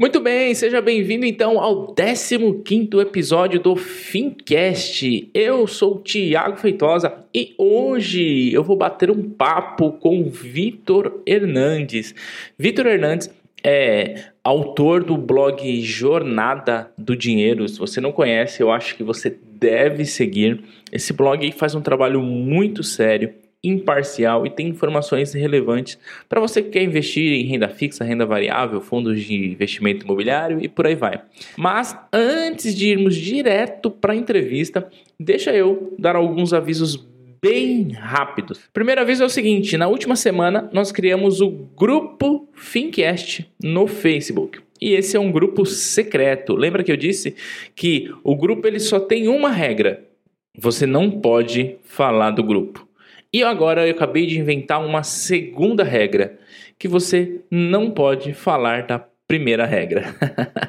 Muito bem, seja bem-vindo então ao 15º episódio do Fincast. Eu sou o Tiago Feitosa e hoje eu vou bater um papo com Vitor Hernandes. Vitor Hernandes é autor do blog Jornada do Dinheiro. Se você não conhece, eu acho que você deve seguir. Esse blog faz um trabalho muito sério imparcial e tem informações relevantes para você que quer investir em renda fixa, renda variável, fundos de investimento imobiliário e por aí vai. Mas antes de irmos direto para a entrevista, deixa eu dar alguns avisos bem rápidos. Primeiro aviso é o seguinte: na última semana nós criamos o grupo Fincast no Facebook. E esse é um grupo secreto. Lembra que eu disse que o grupo ele só tem uma regra: você não pode falar do grupo. E agora eu acabei de inventar uma segunda regra, que você não pode falar da primeira regra.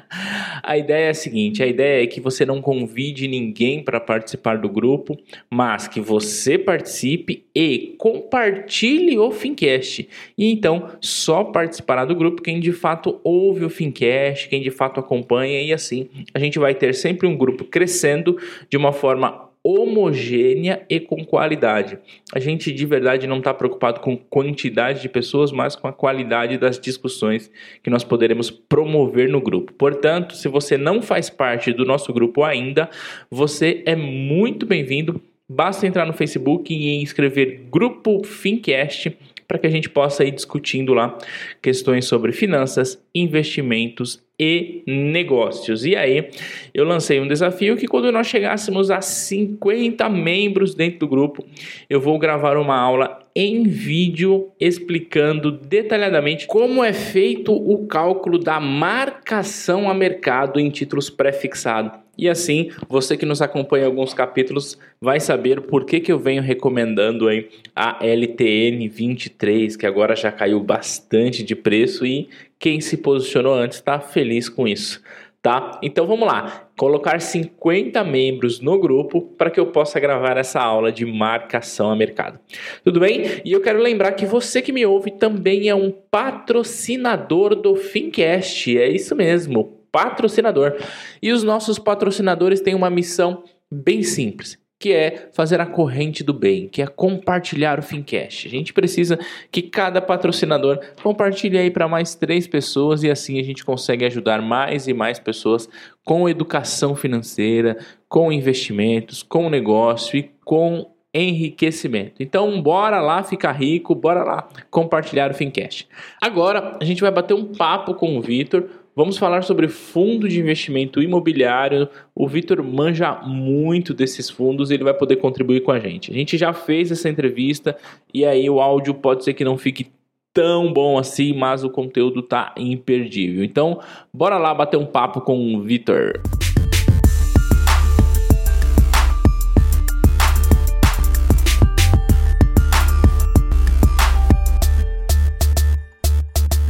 a ideia é a seguinte: a ideia é que você não convide ninguém para participar do grupo, mas que você participe e compartilhe o Fincast. E então só participará do grupo quem de fato ouve o Fincast, quem de fato acompanha, e assim a gente vai ter sempre um grupo crescendo de uma forma homogênea e com qualidade. A gente de verdade não está preocupado com quantidade de pessoas, mas com a qualidade das discussões que nós poderemos promover no grupo. Portanto, se você não faz parte do nosso grupo ainda, você é muito bem-vindo. Basta entrar no Facebook e escrever Grupo Fincast para que a gente possa ir discutindo lá questões sobre finanças, investimentos e negócios. E aí, eu lancei um desafio que quando nós chegássemos a 50 membros dentro do grupo, eu vou gravar uma aula em vídeo explicando detalhadamente como é feito o cálculo da marcação a mercado em títulos pré-fixados. E assim, você que nos acompanha em alguns capítulos vai saber por que, que eu venho recomendando aí a LTN 23, que agora já caiu bastante de preço e quem se posicionou antes está feliz com isso. Tá? Então vamos lá, colocar 50 membros no grupo para que eu possa gravar essa aula de marcação a mercado. Tudo bem? E eu quero lembrar que você que me ouve também é um patrocinador do Fincast. É isso mesmo, patrocinador. E os nossos patrocinadores têm uma missão bem simples que é fazer a corrente do bem, que é compartilhar o Fincast. A gente precisa que cada patrocinador compartilhe aí para mais três pessoas e assim a gente consegue ajudar mais e mais pessoas com educação financeira, com investimentos, com negócio e com enriquecimento. Então, bora lá ficar rico, bora lá compartilhar o Fincast. Agora, a gente vai bater um papo com o Vitor, Vamos falar sobre fundo de investimento imobiliário. O Vitor manja muito desses fundos e ele vai poder contribuir com a gente. A gente já fez essa entrevista e aí o áudio pode ser que não fique tão bom assim, mas o conteúdo tá imperdível. Então, bora lá bater um papo com o Vitor.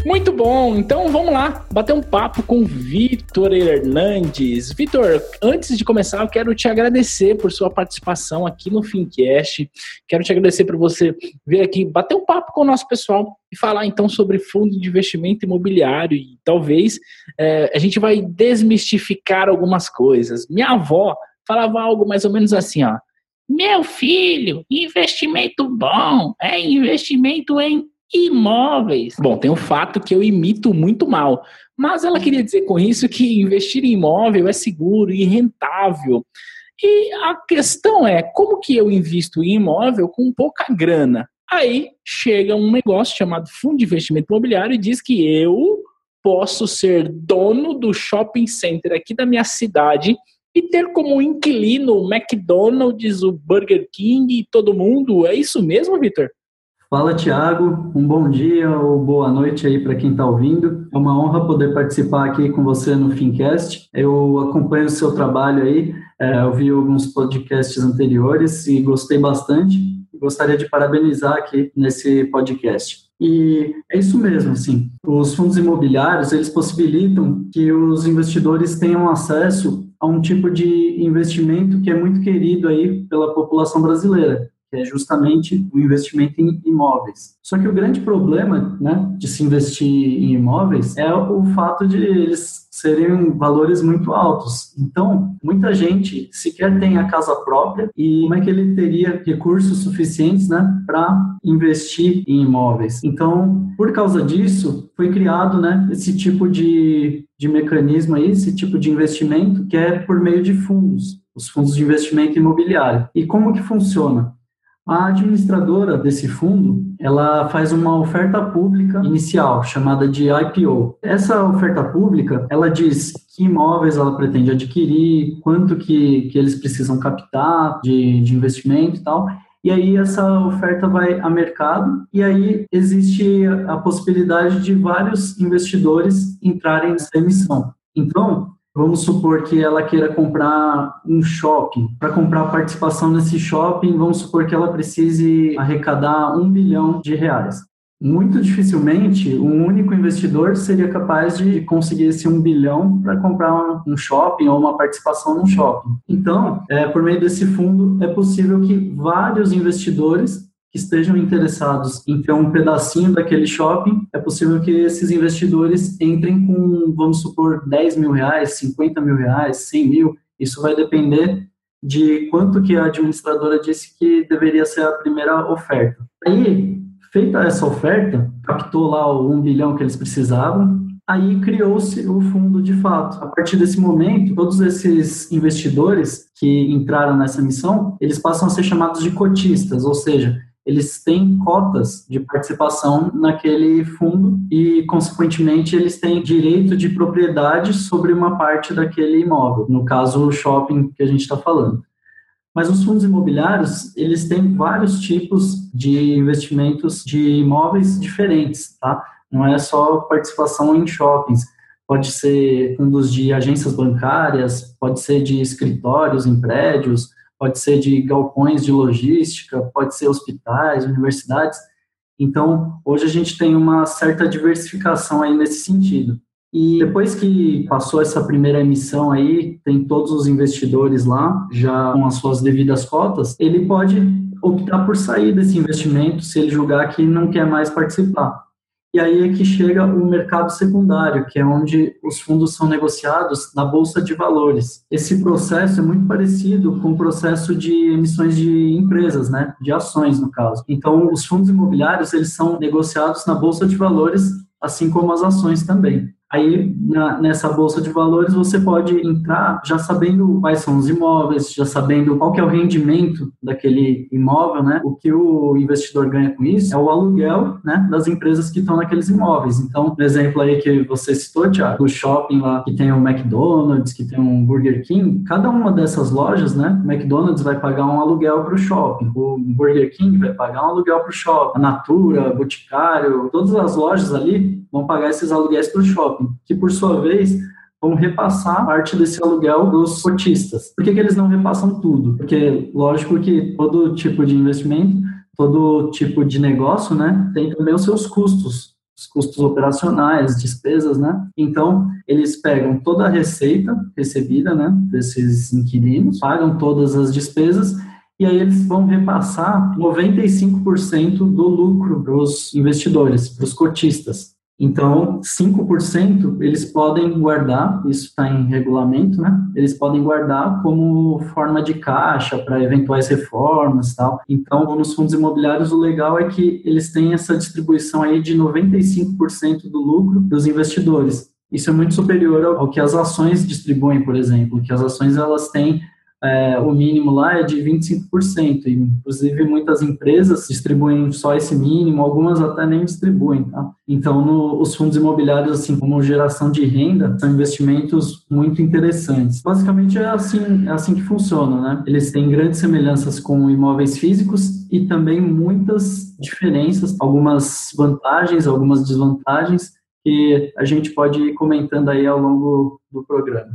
Muito bom, então vamos lá, bater um papo com Vitor Hernandes. Vitor, antes de começar, eu quero te agradecer por sua participação aqui no Fincast. Quero te agradecer por você vir aqui bater um papo com o nosso pessoal e falar então sobre fundo de investimento imobiliário e talvez é, a gente vai desmistificar algumas coisas. Minha avó falava algo mais ou menos assim, ó. Meu filho, investimento bom é investimento em imóveis. Bom, tem o fato que eu imito muito mal, mas ela queria dizer com isso que investir em imóvel é seguro e rentável. E a questão é, como que eu invisto em imóvel com pouca grana? Aí chega um negócio chamado fundo de investimento imobiliário e diz que eu posso ser dono do shopping center aqui da minha cidade e ter como inquilino o McDonald's, o Burger King e todo mundo. É isso mesmo, Vitor? Fala, Tiago. Um bom dia ou boa noite aí para quem está ouvindo. É uma honra poder participar aqui com você no Fincast. Eu acompanho o seu trabalho aí, é, eu vi alguns podcasts anteriores e gostei bastante. Gostaria de parabenizar aqui nesse podcast. E é isso mesmo, assim. Os fundos imobiliários, eles possibilitam que os investidores tenham acesso a um tipo de investimento que é muito querido aí pela população brasileira, que é justamente o investimento em imóveis. Só que o grande problema né, de se investir em imóveis é o fato de eles serem valores muito altos. Então, muita gente sequer tem a casa própria e como é que ele teria recursos suficientes né, para investir em imóveis? Então, por causa disso, foi criado né, esse tipo de, de mecanismo aí, esse tipo de investimento que é por meio de fundos, os fundos de investimento imobiliário. E como que funciona? A administradora desse fundo, ela faz uma oferta pública inicial, chamada de IPO. Essa oferta pública, ela diz que imóveis ela pretende adquirir, quanto que, que eles precisam captar de, de investimento e tal. E aí essa oferta vai a mercado e aí existe a possibilidade de vários investidores entrarem nessa emissão. Então, Vamos supor que ela queira comprar um shopping. Para comprar participação nesse shopping, vamos supor que ela precise arrecadar um bilhão de reais. Muito dificilmente um único investidor seria capaz de conseguir esse um bilhão para comprar um shopping ou uma participação num shopping. Então, é, por meio desse fundo, é possível que vários investidores que estejam interessados em ter um pedacinho daquele shopping, é possível que esses investidores entrem com, vamos supor, 10 mil reais, 50 mil reais, 100 mil. Isso vai depender de quanto que a administradora disse que deveria ser a primeira oferta. Aí, feita essa oferta, captou lá o 1 bilhão que eles precisavam, aí criou-se o fundo de fato. A partir desse momento, todos esses investidores que entraram nessa missão, eles passam a ser chamados de cotistas, ou seja, eles têm cotas de participação naquele fundo e, consequentemente, eles têm direito de propriedade sobre uma parte daquele imóvel, no caso, o shopping que a gente está falando. Mas os fundos imobiliários, eles têm vários tipos de investimentos de imóveis diferentes, tá? Não é só participação em shoppings. Pode ser fundos de agências bancárias, pode ser de escritórios em prédios, pode ser de galpões de logística, pode ser hospitais, universidades. Então, hoje a gente tem uma certa diversificação aí nesse sentido. E depois que passou essa primeira emissão aí, tem todos os investidores lá, já com as suas devidas cotas, ele pode optar por sair desse investimento se ele julgar que não quer mais participar. E aí é que chega o mercado secundário, que é onde os fundos são negociados na bolsa de valores. Esse processo é muito parecido com o processo de emissões de empresas, né, de ações no caso. Então, os fundos imobiliários eles são negociados na bolsa de valores, assim como as ações também. Aí, na, nessa bolsa de valores, você pode entrar já sabendo quais são os imóveis, já sabendo qual que é o rendimento daquele imóvel, né? O que o investidor ganha com isso é o aluguel, né, das empresas que estão naqueles imóveis. Então, exemplo aí que você citou, Tiago, o shopping lá que tem o McDonald's, que tem um Burger King, cada uma dessas lojas, né, o McDonald's vai pagar um aluguel para o shopping, o Burger King vai pagar um aluguel para o shopping, a Natura, Boticário, todas as lojas ali vão pagar esses aluguéis para o shopping que por sua vez vão repassar parte desse aluguel dos cotistas. Por que, que eles não repassam tudo? Porque, lógico que todo tipo de investimento, todo tipo de negócio, né, tem também os seus custos, os custos operacionais, despesas, né? Então, eles pegam toda a receita recebida, né, desses inquilinos, pagam todas as despesas e aí eles vão repassar 95% do lucro para os investidores, para os cotistas. Então, 5% eles podem guardar, isso está em regulamento, né? Eles podem guardar como forma de caixa para eventuais reformas tal. Então, nos fundos imobiliários, o legal é que eles têm essa distribuição aí de 95% do lucro dos investidores. Isso é muito superior ao que as ações distribuem, por exemplo, que as ações elas têm é, o mínimo lá é de 25%, e inclusive muitas empresas distribuem só esse mínimo, algumas até nem distribuem, tá? Então, no, os fundos imobiliários, assim como geração de renda, são investimentos muito interessantes. Basicamente é assim, é assim que funciona, né? Eles têm grandes semelhanças com imóveis físicos e também muitas diferenças, algumas vantagens, algumas desvantagens, que a gente pode ir comentando aí ao longo do programa.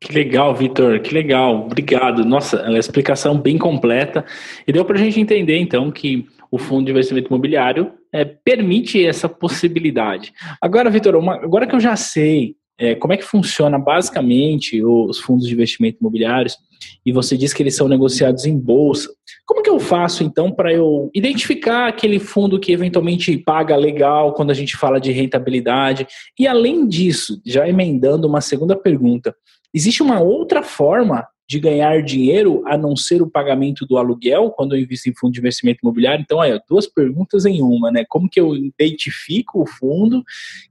Que legal, Vitor, que legal, obrigado. Nossa, a explicação bem completa. E deu para a gente entender, então, que o fundo de investimento imobiliário é, permite essa possibilidade. Agora, Vitor, agora que eu já sei é, como é que funciona basicamente os fundos de investimento imobiliários, e você diz que eles são negociados em bolsa. Como que eu faço então para eu identificar aquele fundo que eventualmente paga legal quando a gente fala de rentabilidade? E além disso, já emendando uma segunda pergunta, existe uma outra forma de ganhar dinheiro a não ser o pagamento do aluguel quando eu invisto em fundo de investimento imobiliário? Então, aí, duas perguntas em uma, né? Como que eu identifico o fundo?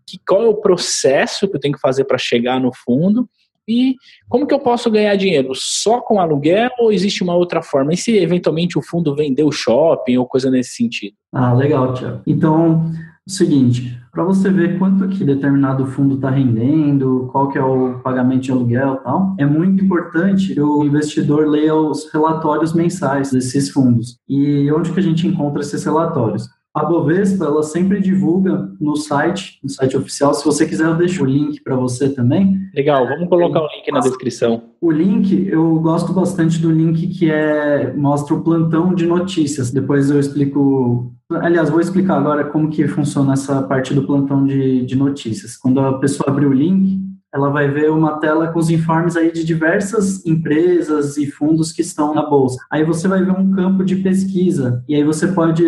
Que, qual é o processo que eu tenho que fazer para chegar no fundo? E como que eu posso ganhar dinheiro? Só com aluguel ou existe uma outra forma? E se eventualmente o fundo vendeu o shopping ou coisa nesse sentido? Ah, legal, Tiago. Então, o seguinte, para você ver quanto que determinado fundo está rendendo, qual que é o pagamento de aluguel e tal, é muito importante que o investidor leia os relatórios mensais desses fundos. E onde que a gente encontra esses relatórios? A Bovespa, ela sempre divulga no site, no site oficial. Se você quiser, eu deixo o link para você também. Legal, vamos colocar o link na descrição. O link, eu gosto bastante do link que é mostra o plantão de notícias. Depois eu explico. Aliás, vou explicar agora como que funciona essa parte do plantão de, de notícias. Quando a pessoa abrir o link, ela vai ver uma tela com os informes aí de diversas empresas e fundos que estão na bolsa. Aí você vai ver um campo de pesquisa e aí você pode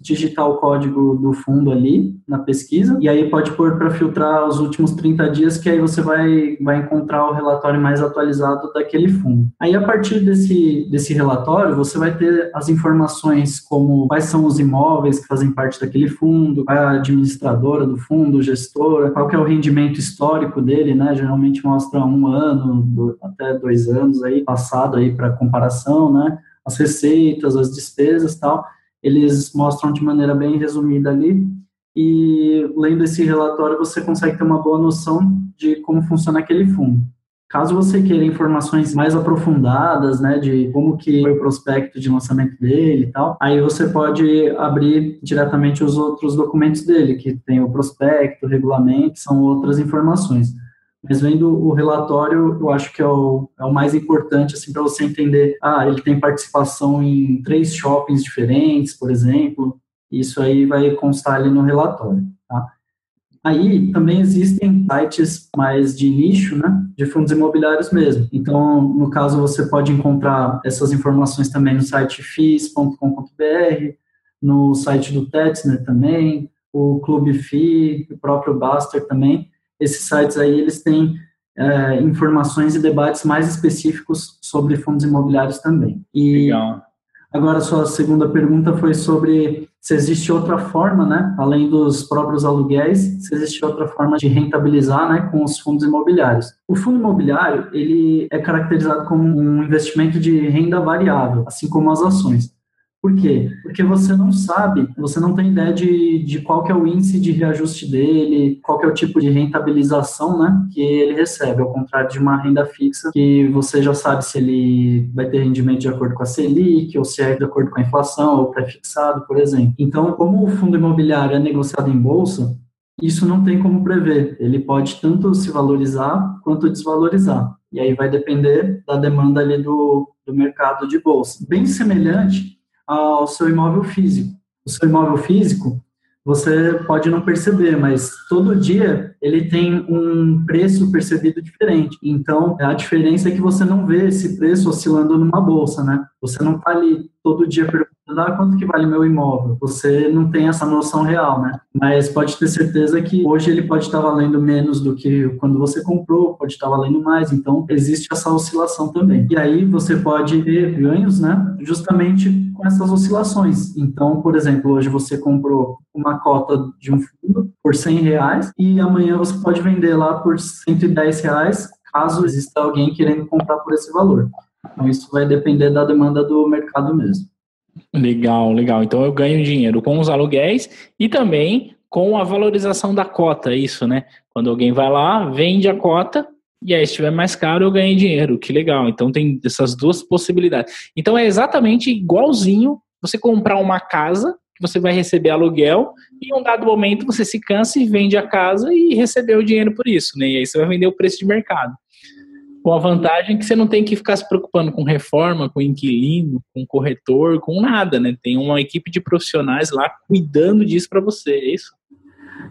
digitar o código do fundo ali na pesquisa e aí pode pôr para filtrar os últimos 30 dias que aí você vai vai encontrar o relatório mais atualizado daquele fundo. Aí a partir desse desse relatório você vai ter as informações como quais são os imóveis que fazem parte daquele fundo, a administradora do fundo, gestora, qual que é o rendimento histórico dele, né? Né? Geralmente mostra um ano, do, até dois anos aí passado aí para comparação, né? As receitas, as despesas, tal. Eles mostram de maneira bem resumida ali. E lendo esse relatório você consegue ter uma boa noção de como funciona aquele fundo. Caso você queira informações mais aprofundadas, né, de como que foi o prospecto de lançamento dele e tal, aí você pode abrir diretamente os outros documentos dele, que tem o prospecto, o regulamento, são outras informações. Mas vendo o relatório, eu acho que é o, é o mais importante, assim, para você entender, ah, ele tem participação em três shoppings diferentes, por exemplo, isso aí vai constar ali no relatório, tá? Aí também existem sites mais de nicho, né, de fundos imobiliários mesmo. Então, no caso, você pode encontrar essas informações também no site FIS.com.br, no site do Tetzner também, o Clube FI, o próprio Baster também esses sites aí eles têm é, informações e debates mais específicos sobre fundos imobiliários também. E Legal. agora a sua segunda pergunta foi sobre se existe outra forma, né, além dos próprios aluguéis, se existe outra forma de rentabilizar, né, com os fundos imobiliários. O fundo imobiliário, ele é caracterizado como um investimento de renda variável, assim como as ações. Por quê? Porque você não sabe, você não tem ideia de, de qual que é o índice de reajuste dele, qual que é o tipo de rentabilização né, que ele recebe, ao contrário de uma renda fixa, que você já sabe se ele vai ter rendimento de acordo com a Selic, ou se é de acordo com a inflação, ou pré-fixado, por exemplo. Então, como o fundo imobiliário é negociado em bolsa, isso não tem como prever. Ele pode tanto se valorizar quanto desvalorizar. E aí vai depender da demanda ali do, do mercado de bolsa. Bem semelhante ao seu imóvel físico. O seu imóvel físico, você pode não perceber, mas todo dia ele tem um preço percebido diferente. Então, a diferença é que você não vê esse preço oscilando numa bolsa, né? Você não está ali todo dia perguntando ah, quanto que vale meu imóvel. Você não tem essa noção real, né? Mas pode ter certeza que hoje ele pode estar valendo menos do que quando você comprou, pode estar valendo mais. Então, existe essa oscilação também. E aí você pode ter ganhos, né? Justamente com essas oscilações. Então, por exemplo, hoje você comprou uma cota de um fundo por 100 reais e amanhã você pode vender lá por 110 reais, caso exista alguém querendo comprar por esse valor. Então, isso vai depender da demanda do mercado mesmo. Legal, legal. Então eu ganho dinheiro com os aluguéis e também com a valorização da cota, é isso, né? Quando alguém vai lá, vende a cota e aí se estiver mais caro eu ganho dinheiro. Que legal. Então tem essas duas possibilidades. Então é exatamente igualzinho você comprar uma casa que você vai receber aluguel e em um dado momento você se cansa e vende a casa e recebeu o dinheiro por isso, né? E aí você vai vender o preço de mercado com a vantagem que você não tem que ficar se preocupando com reforma, com inquilino, com corretor, com nada, né? Tem uma equipe de profissionais lá cuidando disso para você, é isso?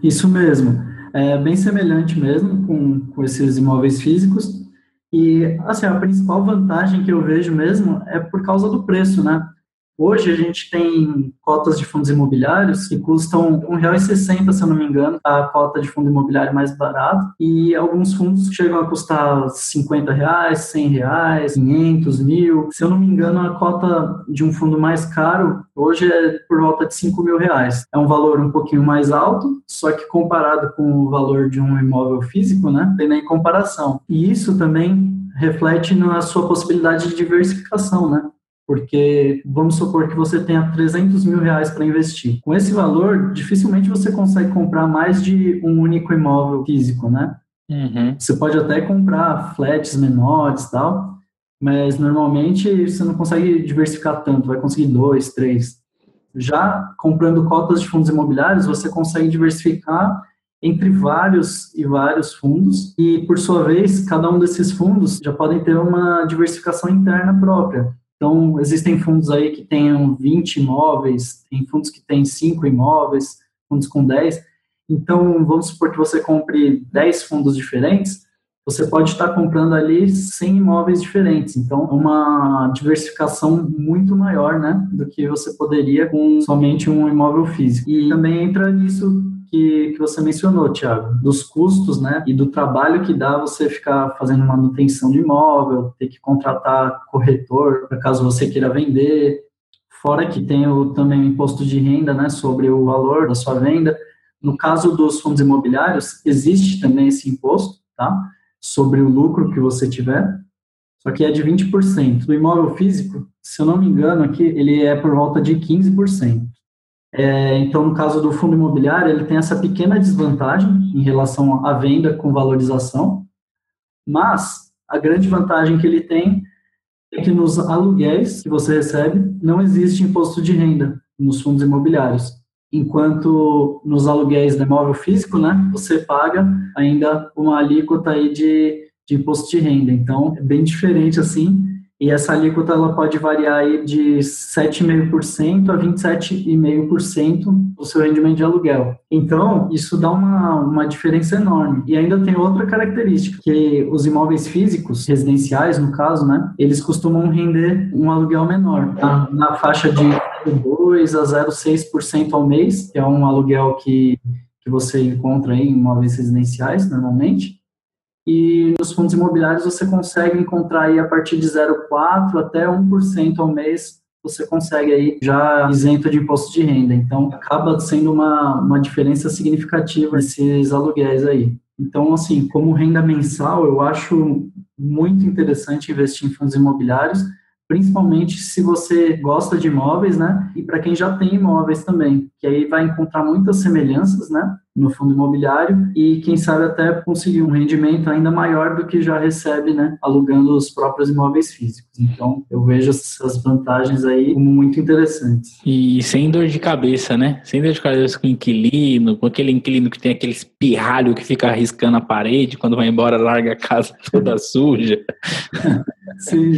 Isso mesmo. é bem semelhante mesmo com, com esses imóveis físicos. E, assim, a principal vantagem que eu vejo mesmo é por causa do preço, né? Hoje a gente tem cotas de fundos imobiliários que custam R$ 1,60, se eu não me engano, a cota de fundo imobiliário mais barato, e alguns fundos chegam a custar 50 reais, 100, reais, 500, mil. Se eu não me engano, a cota de um fundo mais caro hoje é por volta de 5 mil reais. É um valor um pouquinho mais alto, só que comparado com o valor de um imóvel físico, né, tem nem comparação. E isso também reflete na sua possibilidade de diversificação, né? Porque vamos supor que você tenha 300 mil reais para investir. Com esse valor, dificilmente você consegue comprar mais de um único imóvel físico, né? Uhum. Você pode até comprar flats menores tal, mas normalmente você não consegue diversificar tanto, vai conseguir dois, três. Já comprando cotas de fundos imobiliários, você consegue diversificar entre vários e vários fundos e, por sua vez, cada um desses fundos já podem ter uma diversificação interna própria. Então, existem fundos aí que tenham 20 imóveis, tem fundos que têm 5 imóveis, fundos com 10. Então, vamos supor que você compre 10 fundos diferentes, você pode estar comprando ali 100 imóveis diferentes. Então, uma diversificação muito maior, né, do que você poderia com somente um imóvel físico. E também entra nisso que, que você mencionou, Thiago, dos custos, né, e do trabalho que dá você ficar fazendo manutenção de imóvel, ter que contratar corretor caso você queira vender, fora que tem o, também o imposto de renda, né, sobre o valor da sua venda. No caso dos fundos imobiliários, existe também esse imposto, tá, sobre o lucro que você tiver, só que é de 20%. Do imóvel físico, se eu não me engano, aqui ele é por volta de 15%. É, então, no caso do fundo imobiliário, ele tem essa pequena desvantagem em relação à venda com valorização, mas a grande vantagem que ele tem é que nos aluguéis que você recebe não existe imposto de renda nos fundos imobiliários, enquanto nos aluguéis de imóvel físico, né, você paga ainda uma alíquota aí de, de imposto de renda. Então, é bem diferente assim e essa alíquota ela pode variar aí de 7,5% a 27,5% do seu rendimento de aluguel. Então, isso dá uma, uma diferença enorme. E ainda tem outra característica, que os imóveis físicos, residenciais no caso, né, eles costumam render um aluguel menor, tá? na faixa de 2 a 0,6% ao mês, que é um aluguel que, que você encontra em imóveis residenciais normalmente e nos fundos imobiliários você consegue encontrar aí a partir de 0,4% até 1% ao mês, você consegue aí já isento de imposto de renda. Então, acaba sendo uma, uma diferença significativa esses aluguéis aí. Então, assim, como renda mensal, eu acho muito interessante investir em fundos imobiliários, principalmente se você gosta de imóveis, né? E para quem já tem imóveis também, que aí vai encontrar muitas semelhanças, né? No fundo imobiliário e quem sabe até conseguir um rendimento ainda maior do que já recebe, né, alugando os próprios imóveis físicos. Então, eu vejo essas vantagens aí como muito interessantes. E sem dor de cabeça, né? Sem dor de cabeça com inquilino, com aquele inquilino que tem aquele espirralho que fica arriscando a parede, quando vai embora larga a casa toda suja. Sim,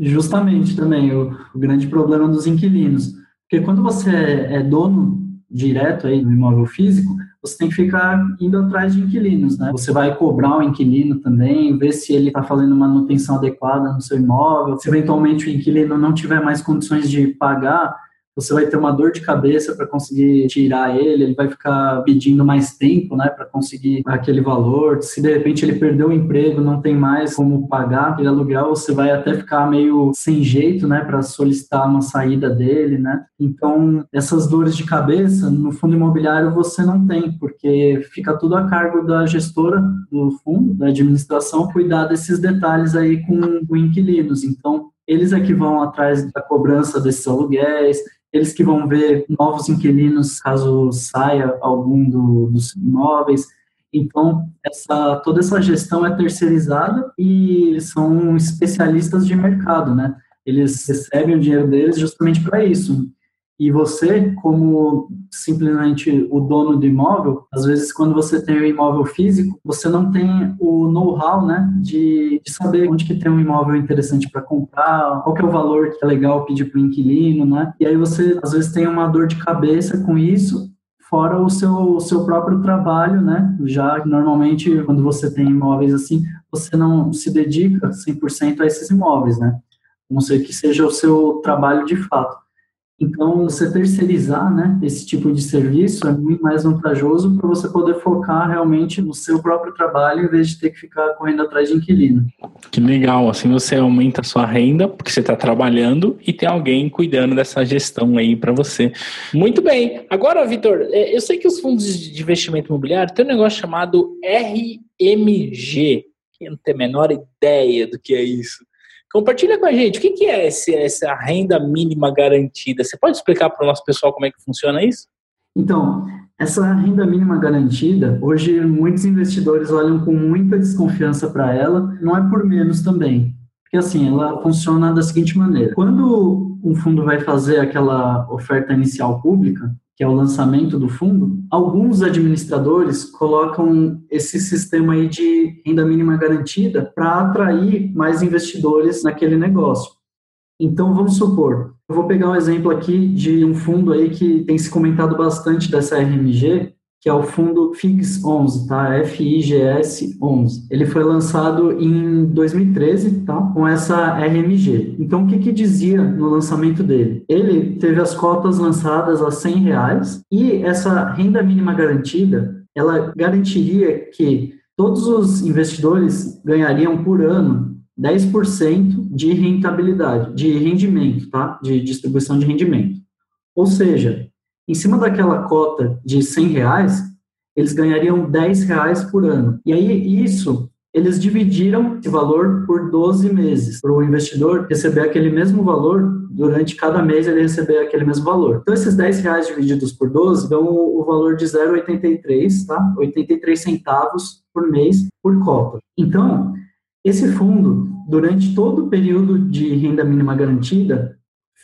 justamente também o, o grande problema dos inquilinos. Porque quando você é dono direto aí do imóvel físico, você tem que ficar indo atrás de inquilinos, né? Você vai cobrar o inquilino também, ver se ele está fazendo manutenção adequada no seu imóvel. Se eventualmente o inquilino não tiver mais condições de pagar, você vai ter uma dor de cabeça para conseguir tirar ele, ele vai ficar pedindo mais tempo, né, para conseguir aquele valor. Se de repente ele perdeu o emprego, não tem mais como pagar aquele aluguel, você vai até ficar meio sem jeito, né, para solicitar uma saída dele, né? Então, essas dores de cabeça no fundo imobiliário você não tem, porque fica tudo a cargo da gestora do fundo, da administração, cuidar desses detalhes aí com, com inquilinos. Então, eles é que vão atrás da cobrança desses aluguéis, eles que vão ver novos inquilinos caso saia algum do, dos imóveis. Então, essa, toda essa gestão é terceirizada e eles são especialistas de mercado, né? Eles recebem o dinheiro deles justamente para isso. E você, como simplesmente o dono do imóvel, às vezes quando você tem o um imóvel físico, você não tem o know-how, né, de, de, saber onde que tem um imóvel interessante para comprar, qual que é o valor que é legal pedir para o inquilino, né? E aí você às vezes tem uma dor de cabeça com isso, fora o seu, o seu próprio trabalho, né? Já normalmente, quando você tem imóveis assim, você não se dedica 100% a esses imóveis, né? A não ser que seja o seu trabalho de fato. Então, você terceirizar né, esse tipo de serviço é muito mais vantajoso para você poder focar realmente no seu próprio trabalho em vez de ter que ficar correndo atrás de inquilino. Que legal, assim você aumenta a sua renda porque você está trabalhando e tem alguém cuidando dessa gestão aí para você. Muito bem. Agora, Vitor, é, eu sei que os fundos de investimento imobiliário têm um negócio chamado RMG, eu não tenho a menor ideia do que é isso. Compartilha com a gente, o que, é esse, essa renda mínima garantida? Você pode explicar para o nosso pessoal como é que funciona isso? Então, essa renda mínima garantida, hoje muitos investidores olham com muita desconfiança para ela, não é por menos também. Porque assim, ela funciona da seguinte maneira: quando um fundo vai fazer aquela oferta inicial pública, que é o lançamento do fundo, alguns administradores colocam esse sistema aí de renda mínima garantida para atrair mais investidores naquele negócio. Então, vamos supor, eu vou pegar um exemplo aqui de um fundo aí que tem se comentado bastante dessa RMG, que é o fundo FIGS 11, tá? FIGS 11. Ele foi lançado em 2013, tá? Com essa RMG. Então, o que que dizia no lançamento dele? Ele teve as cotas lançadas a 100 reais e essa renda mínima garantida, ela garantiria que todos os investidores ganhariam por ano 10% de rentabilidade, de rendimento, tá? De distribuição de rendimento. Ou seja, em cima daquela cota de 100 reais, eles ganhariam 10 reais por ano. E aí, isso, eles dividiram esse valor por 12 meses, para o investidor receber aquele mesmo valor, durante cada mês ele receber aquele mesmo valor. Então, esses 10 reais divididos por 12 dão o, valor de 0,83, tá? 83 centavos por mês por cota. Então, esse fundo, durante todo o período de renda mínima garantida,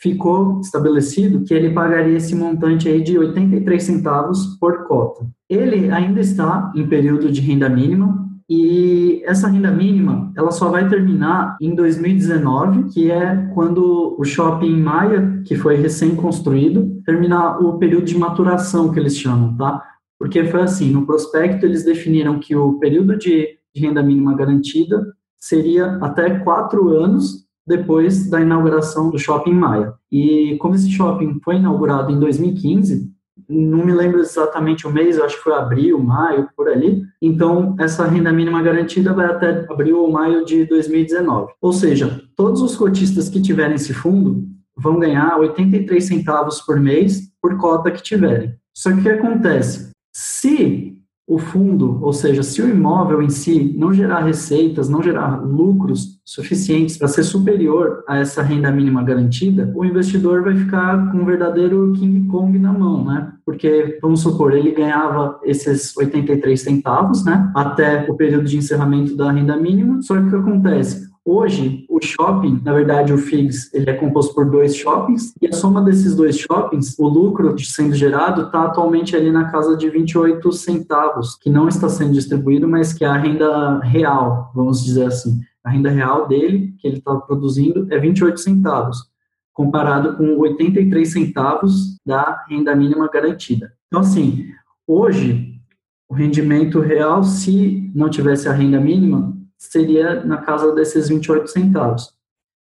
ficou estabelecido que ele pagaria esse montante aí de 83 centavos por cota. Ele ainda está em período de renda mínima e essa renda mínima, ela só vai terminar em 2019, que é quando o shopping Maia, que foi recém-construído, terminar o período de maturação que eles chamam, tá? Porque foi assim, no prospecto eles definiram que o período de renda mínima garantida seria até quatro anos depois da inauguração do Shopping Maia. E como esse shopping foi inaugurado em 2015, não me lembro exatamente o mês, acho que foi abril, maio, por ali. Então, essa renda mínima garantida vai até abril ou maio de 2019. Ou seja, todos os cotistas que tiverem esse fundo vão ganhar 83 centavos por mês por cota que tiverem. Só que o que acontece? Se o fundo, ou seja, se o imóvel em si não gerar receitas, não gerar lucros suficientes para ser superior a essa renda mínima garantida, o investidor vai ficar com um verdadeiro King Kong na mão, né? Porque, vamos supor, ele ganhava esses 83 centavos, né? Até o período de encerramento da renda mínima, só que o que acontece? Hoje, o shopping, na verdade, o FIGS, ele é composto por dois shoppings, e a soma desses dois shoppings, o lucro sendo gerado, está atualmente ali na casa de 28 centavos, que não está sendo distribuído, mas que é a renda real, vamos dizer assim. A renda real dele, que ele está produzindo, é 28 centavos, comparado com 83 centavos da renda mínima garantida. Então, assim, hoje, o rendimento real, se não tivesse a renda mínima, seria na casa desses 28 centavos.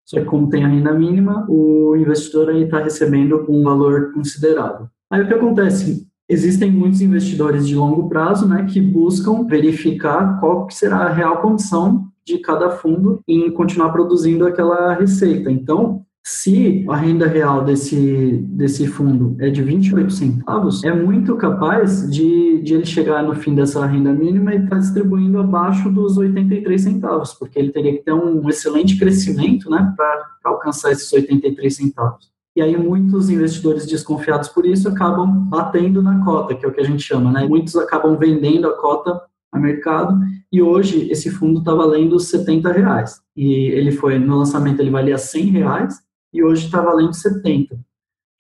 Só que como tem a renda mínima, o investidor aí está recebendo um valor considerável. Aí o que acontece? Existem muitos investidores de longo prazo, né, que buscam verificar qual será a real condição de cada fundo em continuar produzindo aquela receita. Então, se a renda real desse, desse fundo é de 28 centavos, é muito capaz de, de ele chegar no fim dessa renda mínima e estar tá distribuindo abaixo dos 83 centavos, porque ele teria que ter um excelente crescimento né, para alcançar esses 83 centavos. E aí muitos investidores desconfiados por isso acabam batendo na cota, que é o que a gente chama, né? Muitos acabam vendendo a cota a mercado e hoje esse fundo está valendo 70 reais. E ele foi, no lançamento ele valia 100 reais e hoje está valendo 70,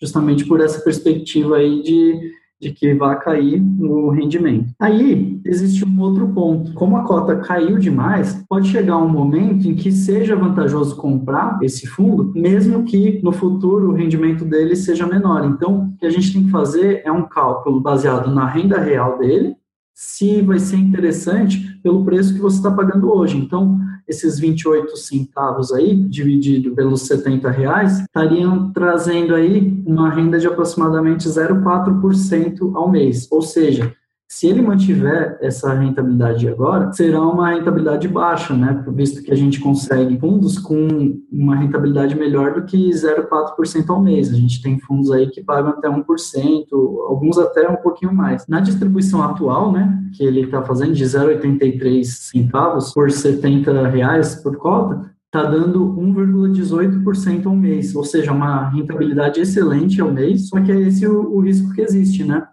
justamente por essa perspectiva aí de, de que vai cair no rendimento. Aí existe um outro ponto. Como a cota caiu demais, pode chegar um momento em que seja vantajoso comprar esse fundo, mesmo que no futuro o rendimento dele seja menor. Então, o que a gente tem que fazer é um cálculo baseado na renda real dele, se vai ser interessante pelo preço que você está pagando hoje. Então, esses 28 centavos aí, dividido pelos 70 reais, estariam trazendo aí uma renda de aproximadamente 0,4% ao mês. Ou seja, se ele mantiver essa rentabilidade agora, será uma rentabilidade baixa, né? Visto que a gente consegue fundos com uma rentabilidade melhor do que 0,4% ao mês. A gente tem fundos aí que pagam até 1%, alguns até um pouquinho mais. Na distribuição atual, né, que ele está fazendo de 0,83 centavos por 70 reais por cota, está dando 1,18% ao mês, ou seja, uma rentabilidade excelente ao mês, só que é esse o, o risco que existe, né?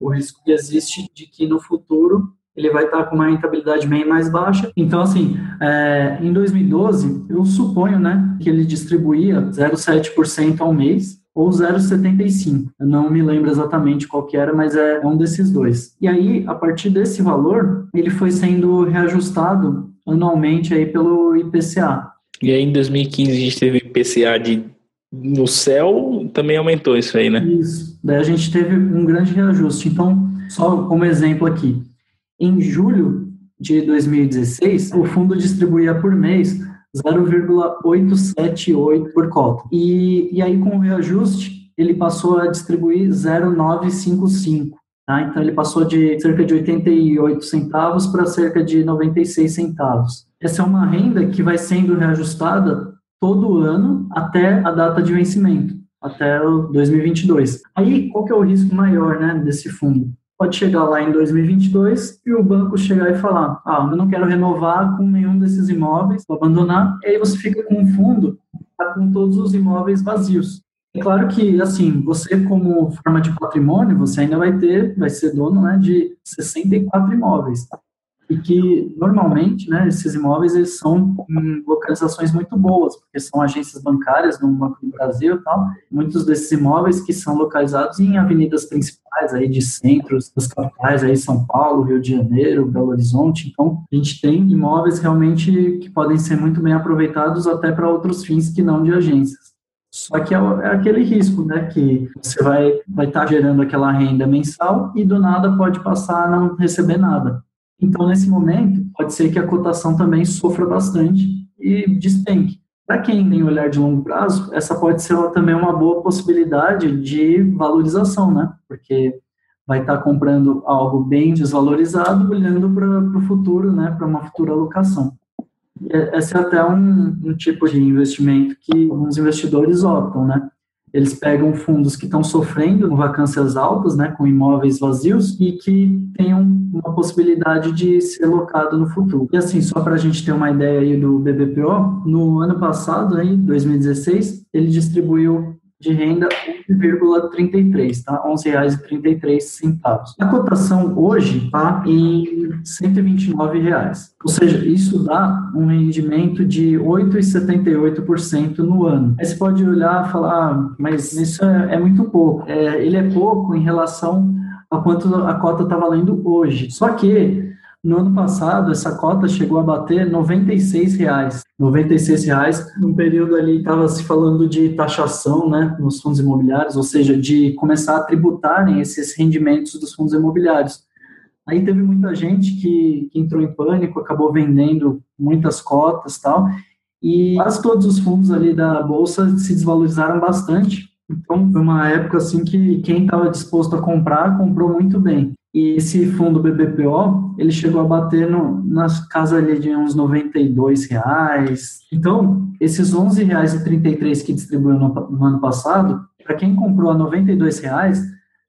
O risco que existe de que no futuro ele vai estar com uma rentabilidade bem mais baixa. Então, assim, é, em 2012, eu suponho, né, que ele distribuía 0,7% ao mês ou 0,75. Eu não me lembro exatamente qual que era, mas é, um desses dois. E aí, a partir desse valor, ele foi sendo reajustado anualmente aí pelo IPCA. E aí, em 2015, a gente teve IPCA de no céu também aumentou isso aí, né? Isso. Daí a gente teve um grande reajuste. Então, só como exemplo aqui, em julho de 2016, o fundo distribuía por mês 0,878 por cota. E, e aí, com o reajuste, ele passou a distribuir 0,955. Tá? Então, ele passou de cerca de 88 centavos para cerca de 96 centavos. Essa é uma renda que vai sendo reajustada todo ano até a data de vencimento, até o 2022. Aí, qual que é o risco maior, né, desse fundo? Pode chegar lá em 2022 e o banco chegar e falar: Ah, eu não quero renovar com nenhum desses imóveis, vou abandonar. E aí você fica com um fundo tá com todos os imóveis vazios. É claro que, assim, você como forma de patrimônio, você ainda vai ter, vai ser dono né, de 64 imóveis e que normalmente, né, esses imóveis eles são em localizações muito boas, porque são agências bancárias no Banco do Brasil e tal. Muitos desses imóveis que são localizados em avenidas principais aí de centros das capitais aí São Paulo, Rio de Janeiro, Belo Horizonte. Então, a gente tem imóveis realmente que podem ser muito bem aproveitados até para outros fins que não de agências. Só que é, é aquele risco, né, que você vai vai estar tá gerando aquela renda mensal e do nada pode passar a não receber nada. Então, nesse momento, pode ser que a cotação também sofra bastante e despenque. Para quem tem olhar de longo prazo, essa pode ser também uma boa possibilidade de valorização, né? Porque vai estar comprando algo bem desvalorizado, olhando para o futuro, né? Para uma futura alocação. Esse é até um, um tipo de investimento que alguns investidores optam, né? Eles pegam fundos que estão sofrendo com vacâncias altas, né, com imóveis vazios e que tenham uma possibilidade de ser locado no futuro. E assim, só para a gente ter uma ideia aí do BBPO, no ano passado, aí, 2016, ele distribuiu de renda 11,33, tá? R$ 11,33. A cotação hoje está em 129 reais. ou seja, isso dá um rendimento de 8,78% no ano. Aí você pode olhar e falar, ah, mas isso é, é muito pouco. É, ele é pouco em relação a quanto a cota está valendo hoje. Só que no ano passado, essa cota chegou a bater 96 reais. R$ reais, num período ali estava se falando de taxação, né, nos fundos imobiliários, ou seja, de começar a tributarem esses rendimentos dos fundos imobiliários. Aí teve muita gente que, que entrou em pânico, acabou vendendo muitas cotas, tal, e quase todos os fundos ali da bolsa se desvalorizaram bastante. Então, foi uma época assim que quem estava disposto a comprar comprou muito bem. E esse fundo BBPO, ele chegou a bater no, nas casas ali de uns 92 reais. Então, esses 11 reais e 33 que distribuiu no, no ano passado, para quem comprou a 92 reais,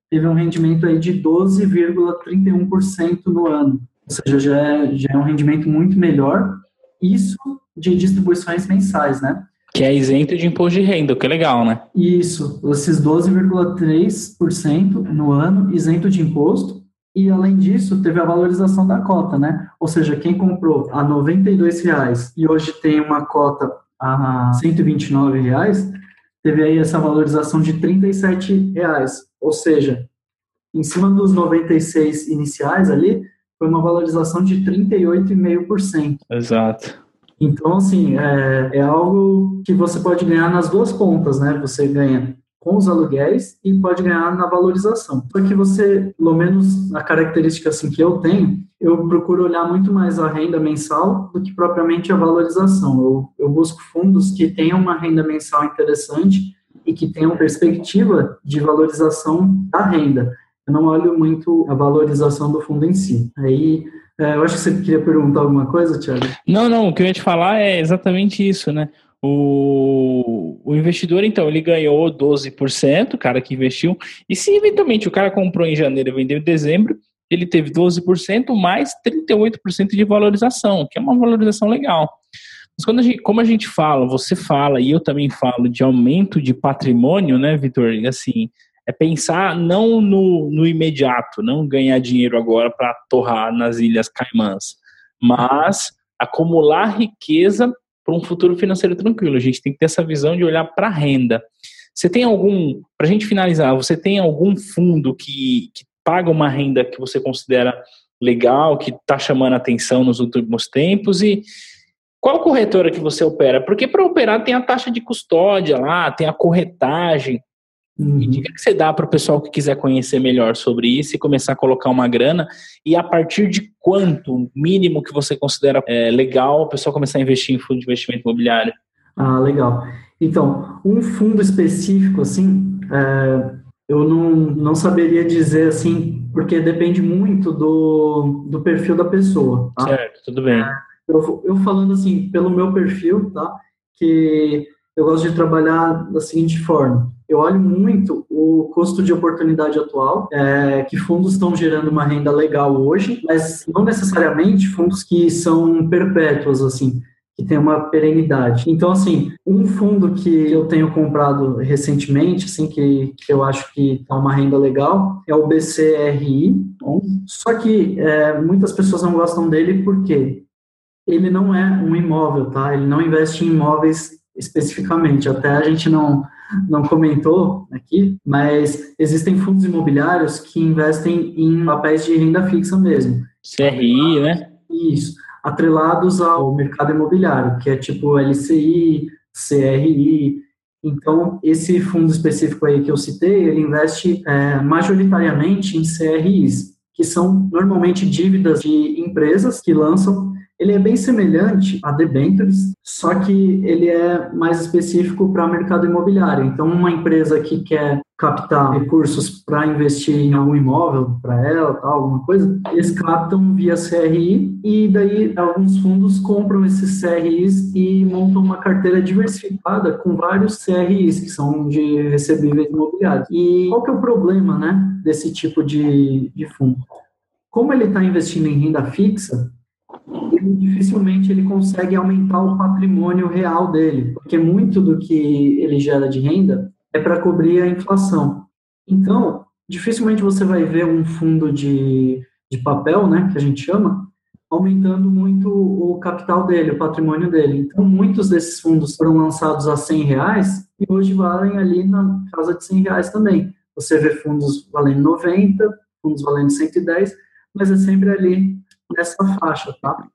teve um rendimento aí de 12,31% no ano. Ou seja, já é, já é um rendimento muito melhor. Isso de distribuições mensais, né? Que é isento de imposto de renda, o que é legal, né? Isso, esses 12,3% no ano isento de imposto e, além disso, teve a valorização da cota, né? Ou seja, quem comprou a R$ reais e hoje tem uma cota a R$ reais, teve aí essa valorização de R$ reais. Ou seja, em cima dos 96 iniciais ali, foi uma valorização de 38,5%. Exato. Então, assim, é, é algo que você pode ganhar nas duas pontas, né? Você ganha com os aluguéis e pode ganhar na valorização. Só que você, pelo menos a característica assim que eu tenho, eu procuro olhar muito mais a renda mensal do que propriamente a valorização. Eu, eu busco fundos que tenham uma renda mensal interessante e que tenham perspectiva de valorização da renda. Eu não olho muito a valorização do fundo em si. Aí é, eu acho que você queria perguntar alguma coisa, Thiago? Não, não, o que eu ia te falar é exatamente isso, né? O, o investidor, então, ele ganhou 12%, o cara que investiu, e se eventualmente o cara comprou em janeiro e vendeu em dezembro, ele teve 12% mais 38% de valorização, que é uma valorização legal. Mas quando a gente, como a gente fala, você fala e eu também falo de aumento de patrimônio, né, Vitor? Assim, é pensar não no, no imediato, não ganhar dinheiro agora para torrar nas Ilhas Caimãs, mas acumular riqueza para um futuro financeiro tranquilo. A gente tem que ter essa visão de olhar para a renda. Você tem algum, para a gente finalizar, você tem algum fundo que, que paga uma renda que você considera legal, que está chamando atenção nos últimos tempos e qual corretora que você opera? Porque para operar tem a taxa de custódia lá, tem a corretagem, Uhum. E dica que você dá para o pessoal que quiser conhecer melhor sobre isso e começar a colocar uma grana e a partir de quanto mínimo que você considera é, legal o pessoal começar a investir em fundo de investimento imobiliário? Ah, legal. Então, um fundo específico, assim, é, eu não, não saberia dizer, assim, porque depende muito do, do perfil da pessoa. Tá? Certo, tudo bem. É, eu, eu falando, assim, pelo meu perfil, tá? Que eu gosto de trabalhar da seguinte forma eu olho muito o custo de oportunidade atual, é, que fundos estão gerando uma renda legal hoje, mas não necessariamente fundos que são perpétuos, assim, que tem uma perenidade. Então, assim, um fundo que eu tenho comprado recentemente, assim, que, que eu acho que está uma renda legal, é o BCRI. Só que é, muitas pessoas não gostam dele porque ele não é um imóvel, tá? Ele não investe em imóveis especificamente. Até a gente não não comentou aqui, mas existem fundos imobiliários que investem em papéis de renda fixa mesmo. CRI, né? Isso, atrelados ao mercado imobiliário, que é tipo LCI, CRI. Então, esse fundo específico aí que eu citei, ele investe é, majoritariamente em CRIs, que são normalmente dívidas de empresas que lançam ele é bem semelhante a debentures, só que ele é mais específico para mercado imobiliário. Então, uma empresa que quer captar recursos para investir em algum imóvel para ela, tal, alguma coisa, eles captam via CRI e daí alguns fundos compram esses CRIs e montam uma carteira diversificada com vários CRIs que são de recebíveis imobiliários. E qual que é o problema, né, desse tipo de, de fundo? Como ele está investindo em renda fixa, dificilmente ele consegue aumentar o patrimônio real dele, porque muito do que ele gera de renda é para cobrir a inflação. Então, dificilmente você vai ver um fundo de, de papel, né, que a gente chama, aumentando muito o capital dele, o patrimônio dele. Então, muitos desses fundos foram lançados a 100 reais e hoje valem ali na casa de 100 reais também. Você vê fundos valendo 90, fundos valendo 110, mas é sempre ali nessa faixa, tá?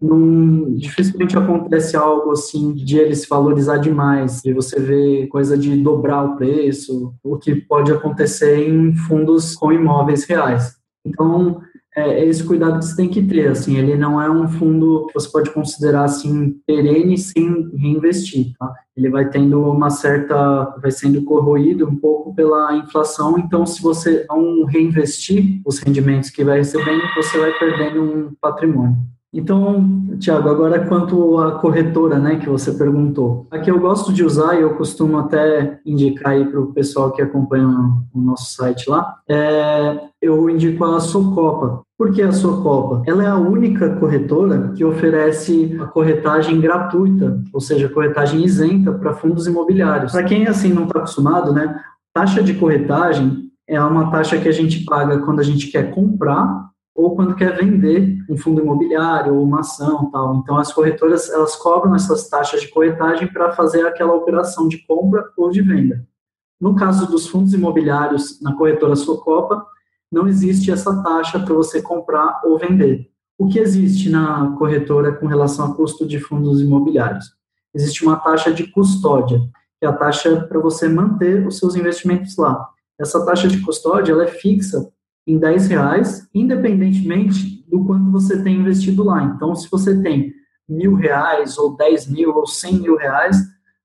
Não, dificilmente acontece algo assim de ele se valorizar demais, de você ver coisa de dobrar o preço, o que pode acontecer em fundos com imóveis reais. Então, é, esse cuidado que você tem que ter, assim, ele não é um fundo que você pode considerar, assim, perene sem reinvestir, tá? Ele vai tendo uma certa, vai sendo corroído um pouco pela inflação, então se você não reinvestir os rendimentos que vai recebendo, você vai perdendo um patrimônio. Então, Tiago, agora quanto à corretora, né, que você perguntou. A que eu gosto de usar e eu costumo até indicar aí para o pessoal que acompanha o nosso site lá, é, eu indico a Socopa. Por que a Socopa? Ela é a única corretora que oferece a corretagem gratuita, ou seja, corretagem isenta para fundos imobiliários. Para quem assim não está acostumado, né, taxa de corretagem é uma taxa que a gente paga quando a gente quer comprar ou quando quer vender um fundo imobiliário ou uma ação tal. Então as corretoras elas cobram essas taxas de corretagem para fazer aquela operação de compra ou de venda. No caso dos fundos imobiliários na corretora Socopa, não existe essa taxa para você comprar ou vender. O que existe na corretora com relação a custo de fundos imobiliários? Existe uma taxa de custódia, que é a taxa para você manter os seus investimentos lá. Essa taxa de custódia ela é fixa em 10 reais, independentemente do quanto você tem investido lá. Então, se você tem mil reais, ou 10 mil, ou 100 mil reais,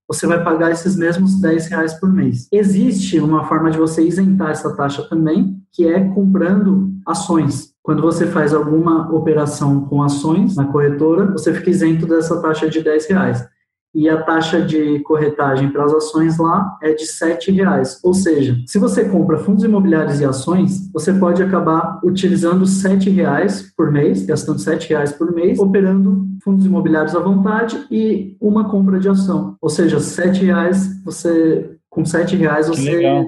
você vai pagar esses mesmos 10 reais por mês. Existe uma forma de você isentar essa taxa também, que é comprando ações. Quando você faz alguma operação com ações na corretora, você fica isento dessa taxa de 10 reais e a taxa de corretagem para as ações lá é de R$ reais. Ou seja, se você compra fundos imobiliários e ações, você pode acabar utilizando R$ reais por mês, gastando R$ reais por mês, operando fundos imobiliários à vontade e uma compra de ação. Ou seja, R$ reais você com R$ reais você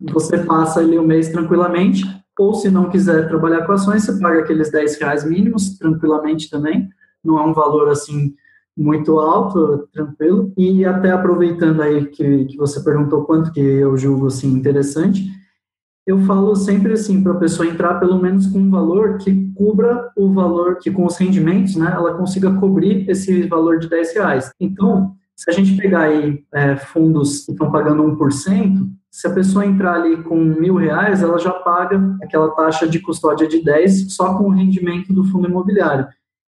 você passa ali o mês tranquilamente. Ou se não quiser trabalhar com ações, você paga aqueles 10 reais mínimos tranquilamente também. Não é um valor assim muito alto, tranquilo. E até aproveitando aí que, que você perguntou quanto que eu julgo assim interessante, eu falo sempre assim para a pessoa entrar pelo menos com um valor que cubra o valor que com os rendimentos, né, ela consiga cobrir esse valor de 10 reais. Então, se a gente pegar aí é, fundos que estão pagando 1%, se a pessoa entrar ali com mil reais, ela já paga aquela taxa de custódia de 10 só com o rendimento do fundo imobiliário.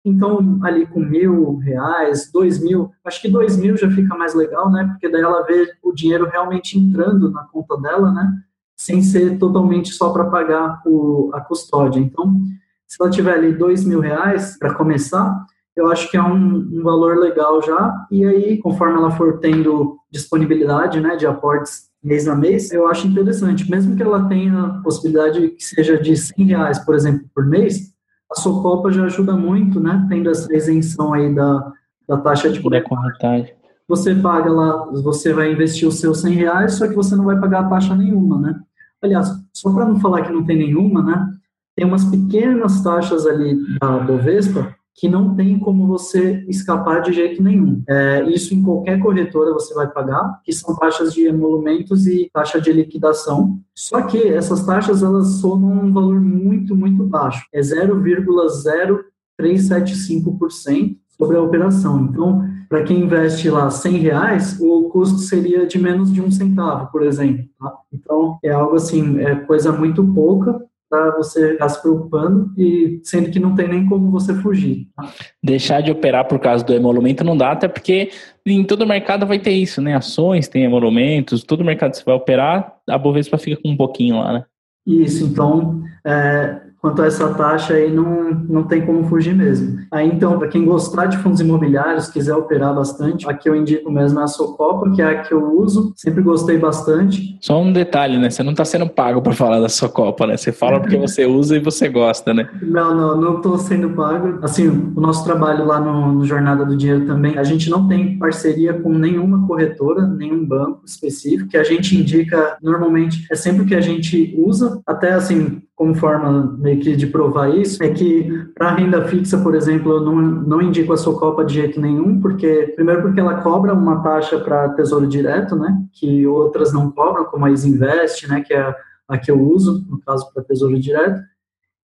Então, ali com mil reais, dois mil, acho que dois mil já fica mais legal, né? Porque daí ela vê o dinheiro realmente entrando na conta dela, né? Sem ser totalmente só para pagar o, a custódia. Então, se ela tiver ali dois mil reais para começar, eu acho que é um, um, valor legal já. E aí, conforme ela for tendo disponibilidade, né, de aportes mês a mês, eu acho interessante. Mesmo que ela tenha a possibilidade que seja de 100 reais, por exemplo, por mês, a Socopa já ajuda muito, né? Tendo essa isenção aí da, da taxa de corretagem. Você paga lá, você vai investir os seus 100 reais, só que você não vai pagar taxa nenhuma, né? Aliás, só para não falar que não tem nenhuma, né? Tem umas pequenas taxas ali da Bovespa que não tem como você escapar de jeito nenhum. É, isso em qualquer corretora você vai pagar, que são taxas de emolumentos e taxa de liquidação. Só que essas taxas elas somam um valor muito, muito baixo. É 0,0375% sobre a operação. Então, para quem investe lá 100 reais, o custo seria de menos de um centavo, por exemplo. Tá? Então, é algo assim, é coisa muito pouca para você ficar se preocupando e sendo que não tem nem como você fugir. Tá? Deixar de operar por causa do emolumento não dá, até porque em todo mercado vai ter isso, né? Ações tem emolumentos, todo mercado que você vai operar, a Bovespa fica com um pouquinho lá, né? Isso, então é, quanto a essa taxa aí não, não tem como fugir mesmo. Aí então, para quem gostar de fundos imobiliários, quiser operar bastante, aqui eu indico mesmo a Socopa, que é a que eu uso, sempre gostei bastante. Só um detalhe, né? Você não está sendo pago para falar da Socopa, né? Você fala porque você usa e você gosta, né? Não, não, não estou sendo pago. Assim, o nosso trabalho lá no, no Jornada do Dinheiro também, a gente não tem parceria com nenhuma corretora, nenhum banco específico, que a gente indica normalmente é sempre que a gente usa, até assim, como forma meio que de provar isso, é que para renda fixa, por exemplo, eu não, não indico a Socopa de jeito nenhum, porque, primeiro porque ela cobra uma taxa para tesouro direto, né, que outras não cobram, como a Isinvest, né, que é a que eu uso, no caso, para tesouro direto,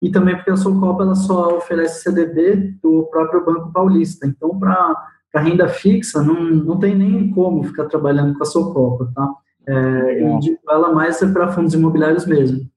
e também porque a Socopa ela só oferece CDB do próprio Banco Paulista, então para renda fixa não, não tem nem como ficar trabalhando com a Socopa, tá? É, ela mais é para fundos imobiliários mesmo.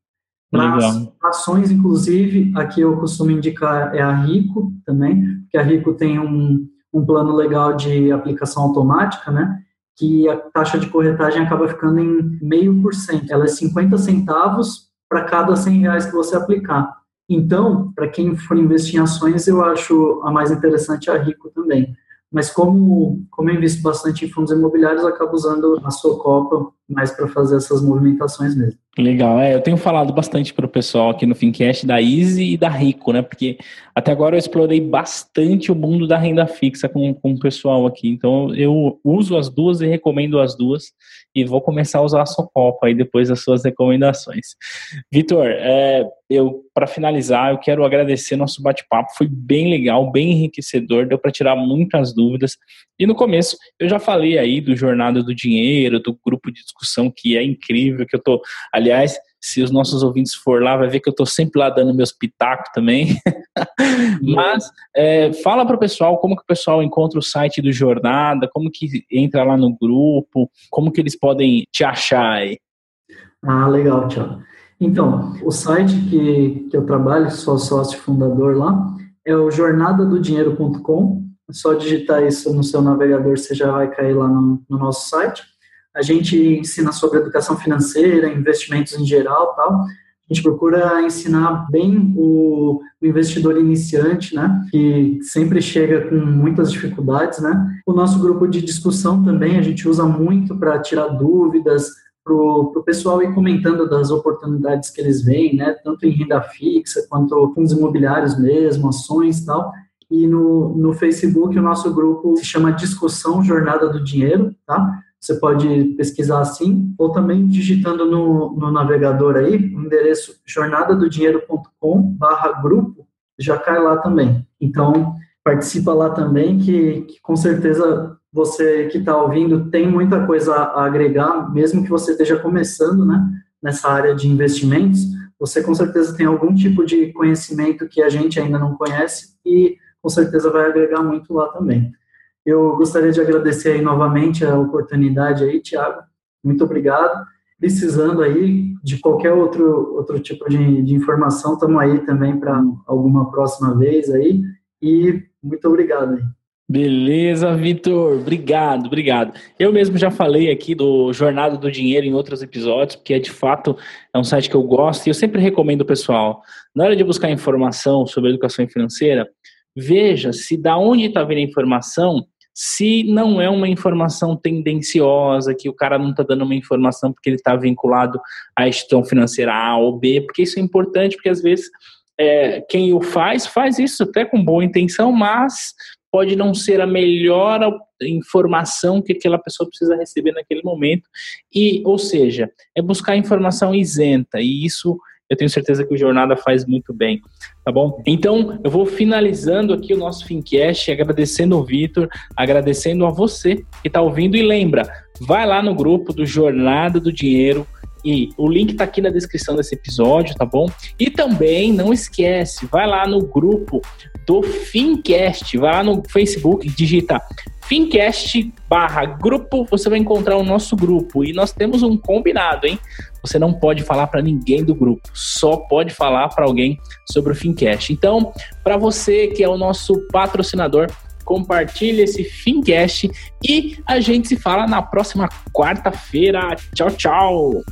Para ações, inclusive, aqui eu costumo indicar é a Rico também, que a Rico tem um, um plano legal de aplicação automática, né? Que a taxa de corretagem acaba ficando em meio por cento. Ela é 50 centavos para cada 100 reais que você aplicar. Então, para quem for investir em ações, eu acho a mais interessante a Rico também. Mas como, como eu invisto bastante em fundos imobiliários, acabo usando a Socopa mais para fazer essas movimentações mesmo. Legal, é, eu tenho falado bastante para o pessoal aqui no Fincast da Easy e da Rico, né? Porque até agora eu explorei bastante o mundo da renda fixa com, com o pessoal aqui. Então eu uso as duas e recomendo as duas e vou começar a usar a Socopa aí depois das suas recomendações. Vitor, é, eu para finalizar, eu quero agradecer nosso bate-papo, foi bem legal, bem enriquecedor, deu para tirar muitas dúvidas. E no começo eu já falei aí do Jornada do Dinheiro, do grupo de discussão que é incrível, que eu tô, aliás, Se os nossos ouvintes for lá, vai ver que eu estou sempre lá dando meus pitacos também. Mas é, fala para o pessoal como que o pessoal encontra o site do Jornada, como que entra lá no grupo, como que eles podem te achar aí. Ah, legal, Tiago. Então, o site que, que eu trabalho, sou sócio fundador lá, é o jornadadodinheiro.com. É só digitar isso no seu navegador, você já vai cair lá no, no nosso site. A gente ensina sobre educação financeira, investimentos em geral, tal. A gente procura ensinar bem o, investidor iniciante, né, que sempre chega com muitas dificuldades, né. O nosso grupo de discussão também a gente usa muito para tirar dúvidas, para o pessoal ir comentando das oportunidades que eles veem, né, tanto em renda fixa quanto fundos imobiliários mesmo, ações e tal. E no, no Facebook o nosso grupo se chama Discussão Jornada do Dinheiro, tá? Você pode pesquisar assim, ou também digitando no, no navegador aí, o endereço jornadadodinheiro.com barra grupo, já cai lá também. Então, participa lá também, que, que com certeza você que está ouvindo tem muita coisa a agregar, mesmo que você esteja começando né, nessa área de investimentos, você com certeza tem algum tipo de conhecimento que a gente ainda não conhece e com certeza vai agregar muito lá também. Eu gostaria de agradecer aí novamente a oportunidade aí, Tiago. Muito obrigado. Precisando aí de qualquer outro, outro tipo de, de informação, estamos aí também para alguma próxima vez aí. E muito obrigado aí. Beleza, Vitor. Obrigado, obrigado. Eu mesmo já falei aqui do Jornada do Dinheiro em outros episódios, porque é de fato é um site que eu gosto e eu sempre recomendo pessoal, na hora de buscar informação sobre educação financeira, veja se da onde está vindo a informação, se não é uma informação tendenciosa, que o cara não está dando uma informação porque ele está vinculado à instituição financeira A ou B, porque isso é importante, porque às vezes é, quem o faz, faz isso até com boa intenção, mas pode não ser a melhor informação que aquela pessoa precisa receber naquele momento. E, ou seja, é buscar informação isenta, e isso eu tenho certeza que o Jornada faz muito bem, tá bom? Então, eu vou finalizando aqui o nosso Fincast, agradecendo o Vitor, agradecendo a você que está ouvindo, e lembra, vai lá no grupo do Jornada do Dinheiro, e o link está aqui na descrição desse episódio, tá bom? E também não esquece, vai lá no grupo do Fincast, vai lá no Facebook, digita Fincast barra grupo, você vai encontrar o nosso grupo. E nós temos um combinado, hein? Você não pode falar para ninguém do grupo, só pode falar para alguém sobre o Fincast. Então, para você que é o nosso patrocinador, compartilhe esse Fincast e a gente se fala na próxima quarta-feira. Tchau, tchau!